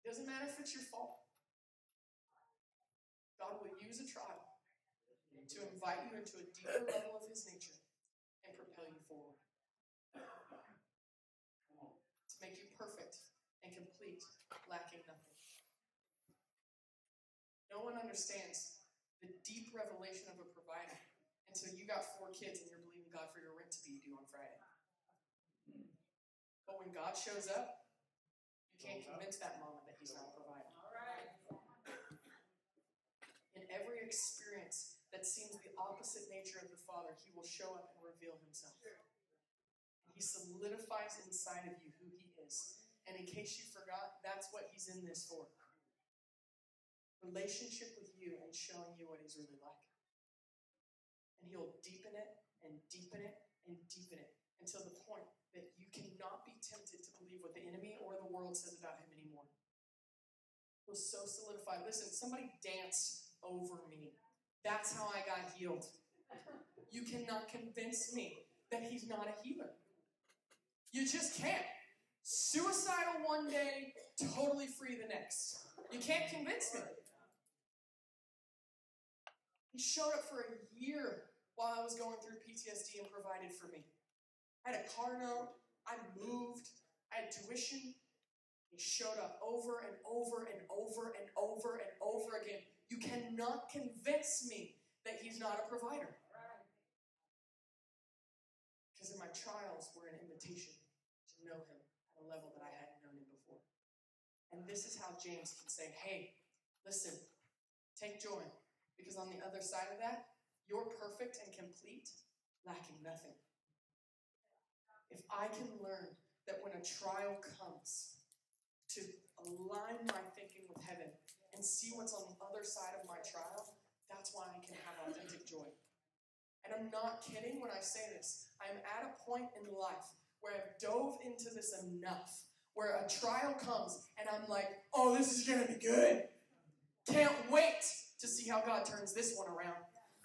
Doesn't matter if it's your fault. God will use a trial to invite you into a deeper level of His nature and propel you forward. To make you perfect and complete, lacking nothing. No one understands the deep revelation of a provider And so you got four kids and you're believing God for your rent to be due on Friday. But when God shows up, you can't convince that mama that He's not a provider. In every experience that seems the opposite nature of the Father, He will show up and reveal Himself. And He solidifies inside of you who He is. And in case you forgot, that's what He's in this for relationship with you and showing you what He's really like. And He'll deepen it and deepen it and deepen it until the point that you cannot be tempted to believe what the enemy or the world says about Him anymore. He'll so solidify. Listen, somebody danced over me. That's how I got healed. You cannot convince me that He's not a healer. You just can't. Suicidal one day, totally free the next. You can't convince me. He showed up for a year while I was going through PTSD and provided for me. I had a car note, I moved, I had tuition. He showed up over and over and over and over and over again. You cannot convince me that he's not a provider. Because in my trials were an invitation to know him at a level that I hadn't known him before. And this is how James can say, hey, listen, take joy. Because on the other side of that, you're perfect and complete, lacking nothing. If I can learn that when a trial comes, to align my thinking with heaven and see what's on the other side of my trial, that's why I can have authentic joy. And I'm not kidding when I say this. I'm at a point in life where I've dove into this enough, where a trial comes and I'm like, oh, this is going to be good. Can't wait to see how God turns this one around.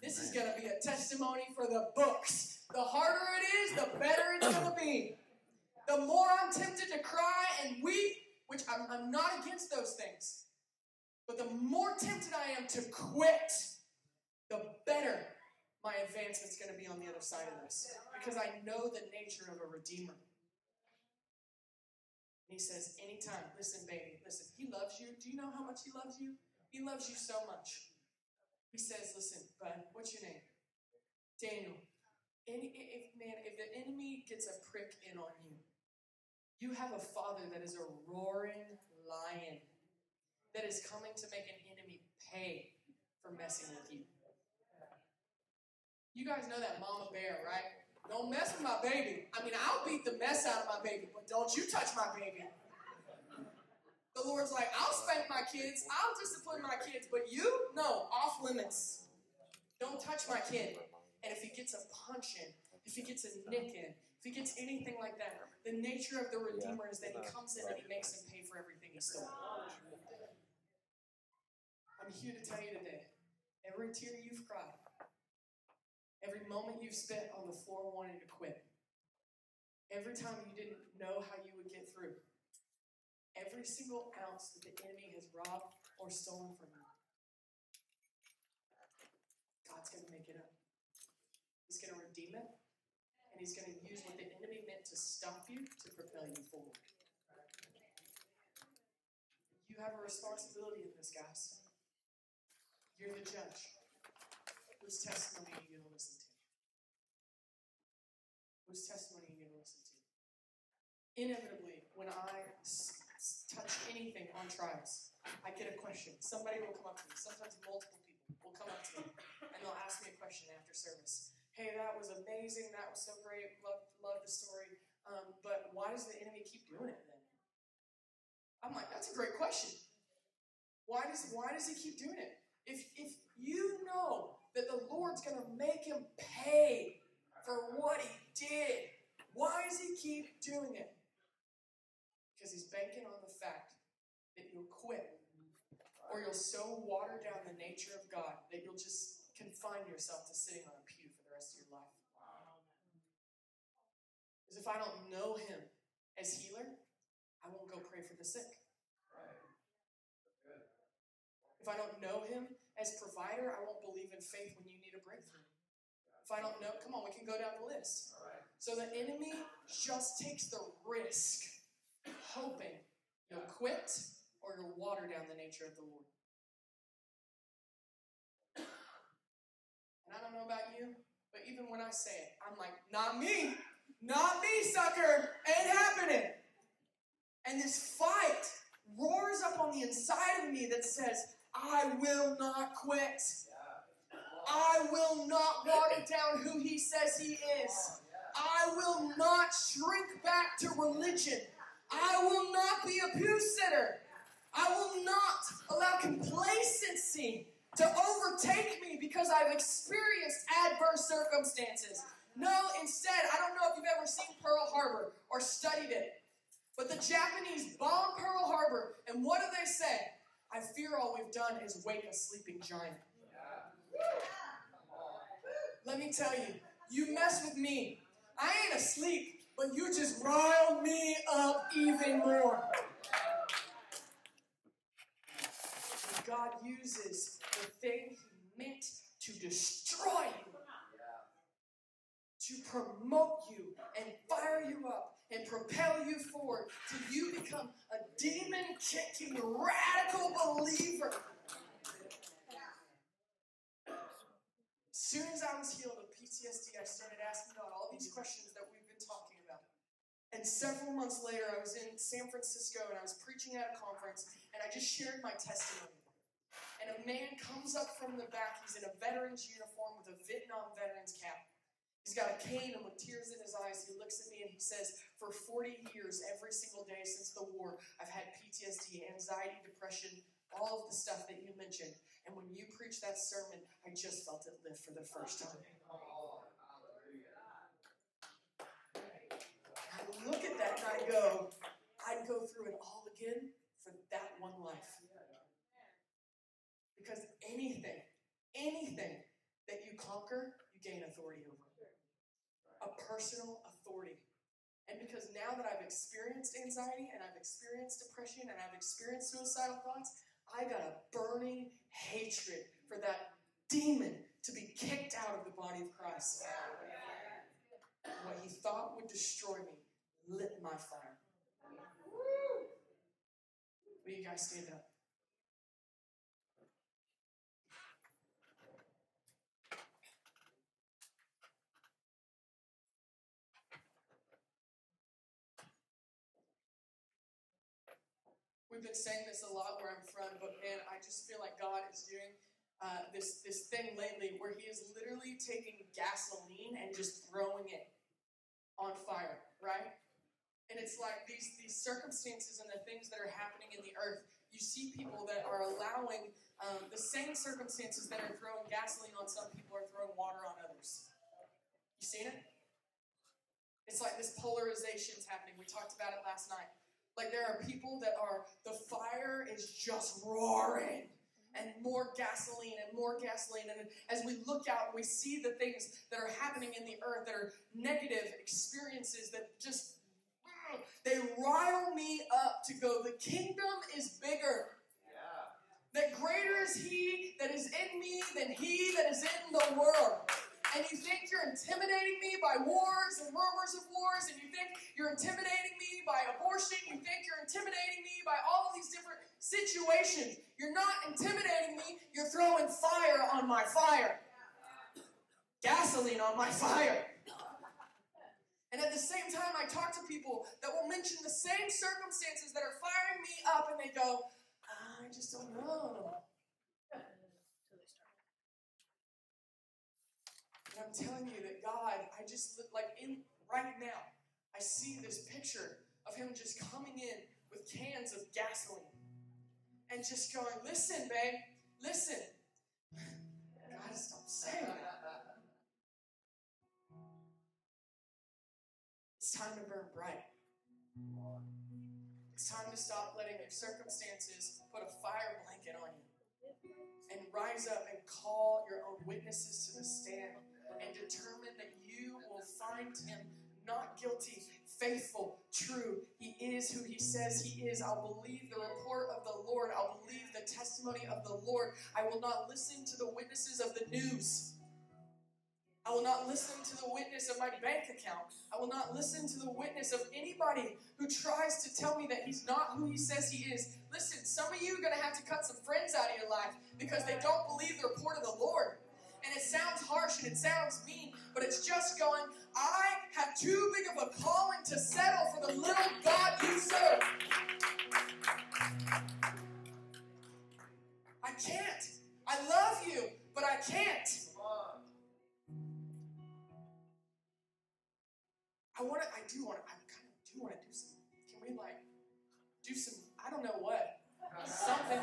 This is going to be a testimony for the books. The harder it is, the better it's going to be. The more I'm tempted to cry and weep, which I'm, I'm not against those things, but the more tempted I am to quit, the better my advancement's going to be on the other side of this. Because I know the nature of a redeemer. And he says, anytime, listen, baby, listen, he loves you. Do you know how much he loves you? He loves you so much. He says, listen, bud, what's your name? Daniel. Any, if, man, if the enemy gets a prick in on you, you have a father that is a roaring lion that is coming to make an enemy pay for messing with you. You guys know that mama bear, right? Don't mess with my baby. I mean, I'll beat the mess out of my baby, but don't you touch my baby. The Lord's like, I'll spank my kids, I'll discipline my kids, but you, no, off limits. Don't touch my kid. And if he gets a punch in, if he gets a nick in, if if he gets anything like that, the nature of the Redeemer is that he comes in and he makes him pay for everything he stole. I'm here to tell you today every tear you've cried, every moment you've spent on the floor wanting to quit, every time you didn't know how you would get through, every single ounce that the enemy has robbed or stolen from you, God's going to make it up. He's going to redeem it, and He's going to use what the enemy meant to stop you to propel you forward. You have a responsibility in this, guys. You're the judge. Whose testimony are you going to listen to? Whose testimony are you going to listen to? Inevitably, when I touch anything on trials, I get a question. Somebody will come up to me. Sometimes multiple people will come up to me and they'll ask me a question after service. Hey, that was amazing. That was so great. Love, love the story. Um, but why does the enemy keep doing it then? I'm like, that's a great question. Why does why does he keep doing it? If if you know that the Lord's gonna make him pay for what he did, why does he keep doing it? Because he's banking on the fact that you'll quit or you'll so water down the nature of God that you'll just confine yourself to sitting on a pew for the rest of your life. Because if I don't know him as healer, I won't go pray for the sick. If I don't know him as provider, I won't believe in faith when you need a breakthrough. If I don't know, come on, we can go down the list. So the enemy just takes the risk, hoping you'll quit or you'll water down the nature of the Lord. And I don't know about you, but even when I say it, I'm like, not me, not me, sucker, ain't happening. And this fight roars up on the inside of me that says, I will not quit. I will not water down who he says he is. I will not shrink back to religion. I will not be a pew sitter. I will not allow complacency to overtake me because I've experienced adverse circumstances. No, instead, I don't know if you've ever seen Pearl Harbor or studied it, but the Japanese bombed Pearl Harbor, and what do they say? I fear all we've done is wake a sleeping giant. Let me tell you, you mess with me. I ain't asleep, but you just riled me up even more. And God uses the thing He meant to destroy you, to promote you and fire you up and propel you forward till you become a demon kicking radical believer. As soon as I was healed of PTSD, I started asking God all these questions that about. And several months later, I was in San Francisco and I was preaching at a conference, and I just shared my testimony. And a man comes up from the back. He's in a veteran's uniform with a Vietnam veteran's cap. He's got a cane and with tears in his eyes, he looks at me and he says, For 40 years, every single day since the war, I've had PTSD, anxiety, depression, all of the stuff that you mentioned. And when you preached that sermon, I just felt it lift for the first time. I I go, I'd go through it all again for that one life. Because anything, anything that you conquer, you gain authority over. A personal authority. And because now that I've experienced anxiety and I've experienced depression and I've experienced suicidal thoughts, I got a burning hatred for that demon to be kicked out of the body of Christ. What he thought would destroy me lit my fire. Will you guys stand up? We've been saying this a lot where I'm from, but man, I just feel like God is doing uh, this this thing lately where He is literally taking gasoline and just throwing it on fire, right? And it's like these these circumstances and the things that are happening in the earth. You see people that are allowing um, the same circumstances that are throwing gasoline on some people are throwing water on others. You seen it? It's like this polarization is happening. We talked about it last night. Like there are people that are, the fire is just roaring and more gasoline and more gasoline. And as we look out we see the things that are happening in the earth that are negative experiences that just, they rile me up to go, the kingdom is bigger. That greater is he that is in me than he that is in the world and you think you're intimidating me by wars and rumors of wars, and you think you're intimidating me by abortion, you think you're intimidating me by all of these different situations. You're not intimidating me, you're throwing fire on my fire, gasoline on my fire. And at the same time, I talk to people that will mention the same circumstances that are firing me up, and they go, I just don't know. And I'm telling you that God, I just look like in right now, I see this picture of him just coming in with cans of gasoline and just going, listen, babe, listen. God, stop saying that. It's time to burn bright. It's time to stop letting your circumstances put a fire blanket on you and rise up and call your own witnesses to the stand and determine that you will find him not guilty, faithful, true. He is who he says he is. I'll believe the report of the Lord. I'll believe the testimony of the Lord. I will not listen to the witnesses of the news. I will not listen to the witness of my bank account. I will not listen to the witness of anybody who tries to tell me that he's not who he says he is. Listen, some of you are going to have to cut some friends out of your life because they don't believe the report of the Lord and it sounds harsh and it sounds mean, but it's just going, I have too big of a calling to settle for the little God you serve. I can't. I love you, but I can't. I want to, I do want to, I kind of do want to do some, can we like do some, I don't know what, something.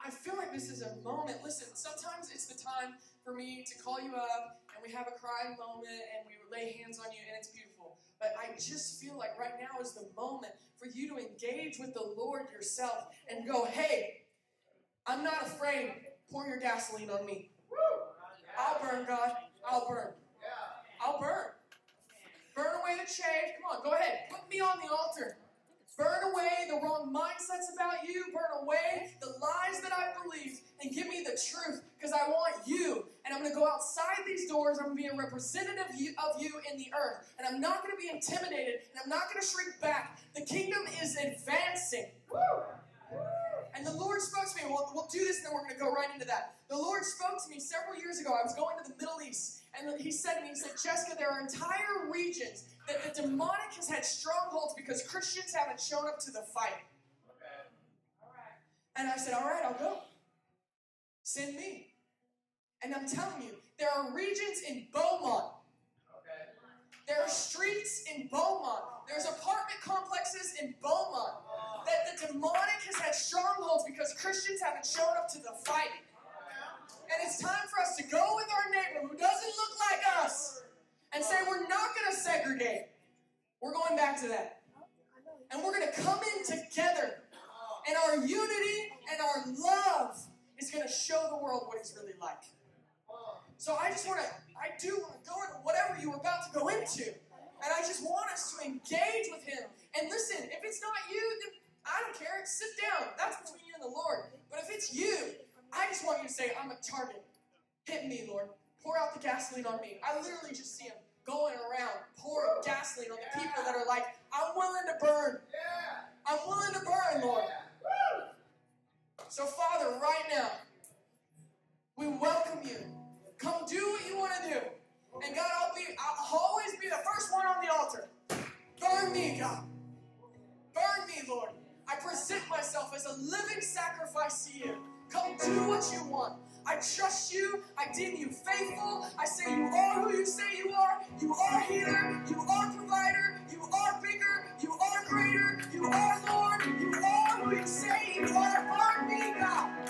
I feel like this is a moment. Listen, sometimes it's the time for me to call you up and we have a crying moment and we lay hands on you and it's beautiful. But I just feel like right now is the moment for you to engage with the Lord yourself and go, hey, I'm not afraid. Pour your gasoline on me. I'll burn, God. I'll burn. I'll burn. Burn away the chaff. Come on, go ahead. Put me on the altar. Burn away the wrong mindsets about you. Burn away the lies that I believed and give me the truth because I want you. And I'm going to go outside these doors. I'm going to be a representative of you in the earth. And I'm not going to be intimidated and I'm not going to shrink back. The kingdom is advancing. And the Lord spoke to me. We'll, we'll do this and then we're going to go right into that. The Lord spoke to me several years ago. I was going to the Middle East. And he said to me, he said, Jessika, there are entire regions that the demonic has had strongholds because Christians haven't shown up to the fight. And I said, All right, I'll go. Send me. And I'm telling you, there are regions in Beaumont. There are streets in Beaumont. There's apartment complexes in Beaumont that the demonic has had strongholds because Christians haven't shown up to the fight. And it's time for us to go with our neighbor who doesn't look like us and say, we're not going to segregate. We're going back to that. And we're going to come in together. And our unity and our love is going to show the world what it's really like. So I just want to, I do want to go into whatever you're about to go into. And I just want us to engage with Him. And listen, if it's not you, then I don't care. Sit down. That's between you and the Lord. But if it's you, I just want you to say, I'm a target. Hit me, Lord. Pour out the gasoline on me. I literally just see him going around pouring gasoline on the people that are like, I'm willing to burn. I'm willing to burn, Lord. So, Father, right now, we welcome you. Come do what you want to do. And God, I'll be I'll always be the first one on the altar. Burn me, God. Burn me, Lord. I present myself as a living sacrifice to you. Come do what you want. I trust you. I deem you faithful. I say you are who you say you are. You are healer. You are provider. You are bigger. You are greater. You are Lord. You are who you say you are. Mark me, God.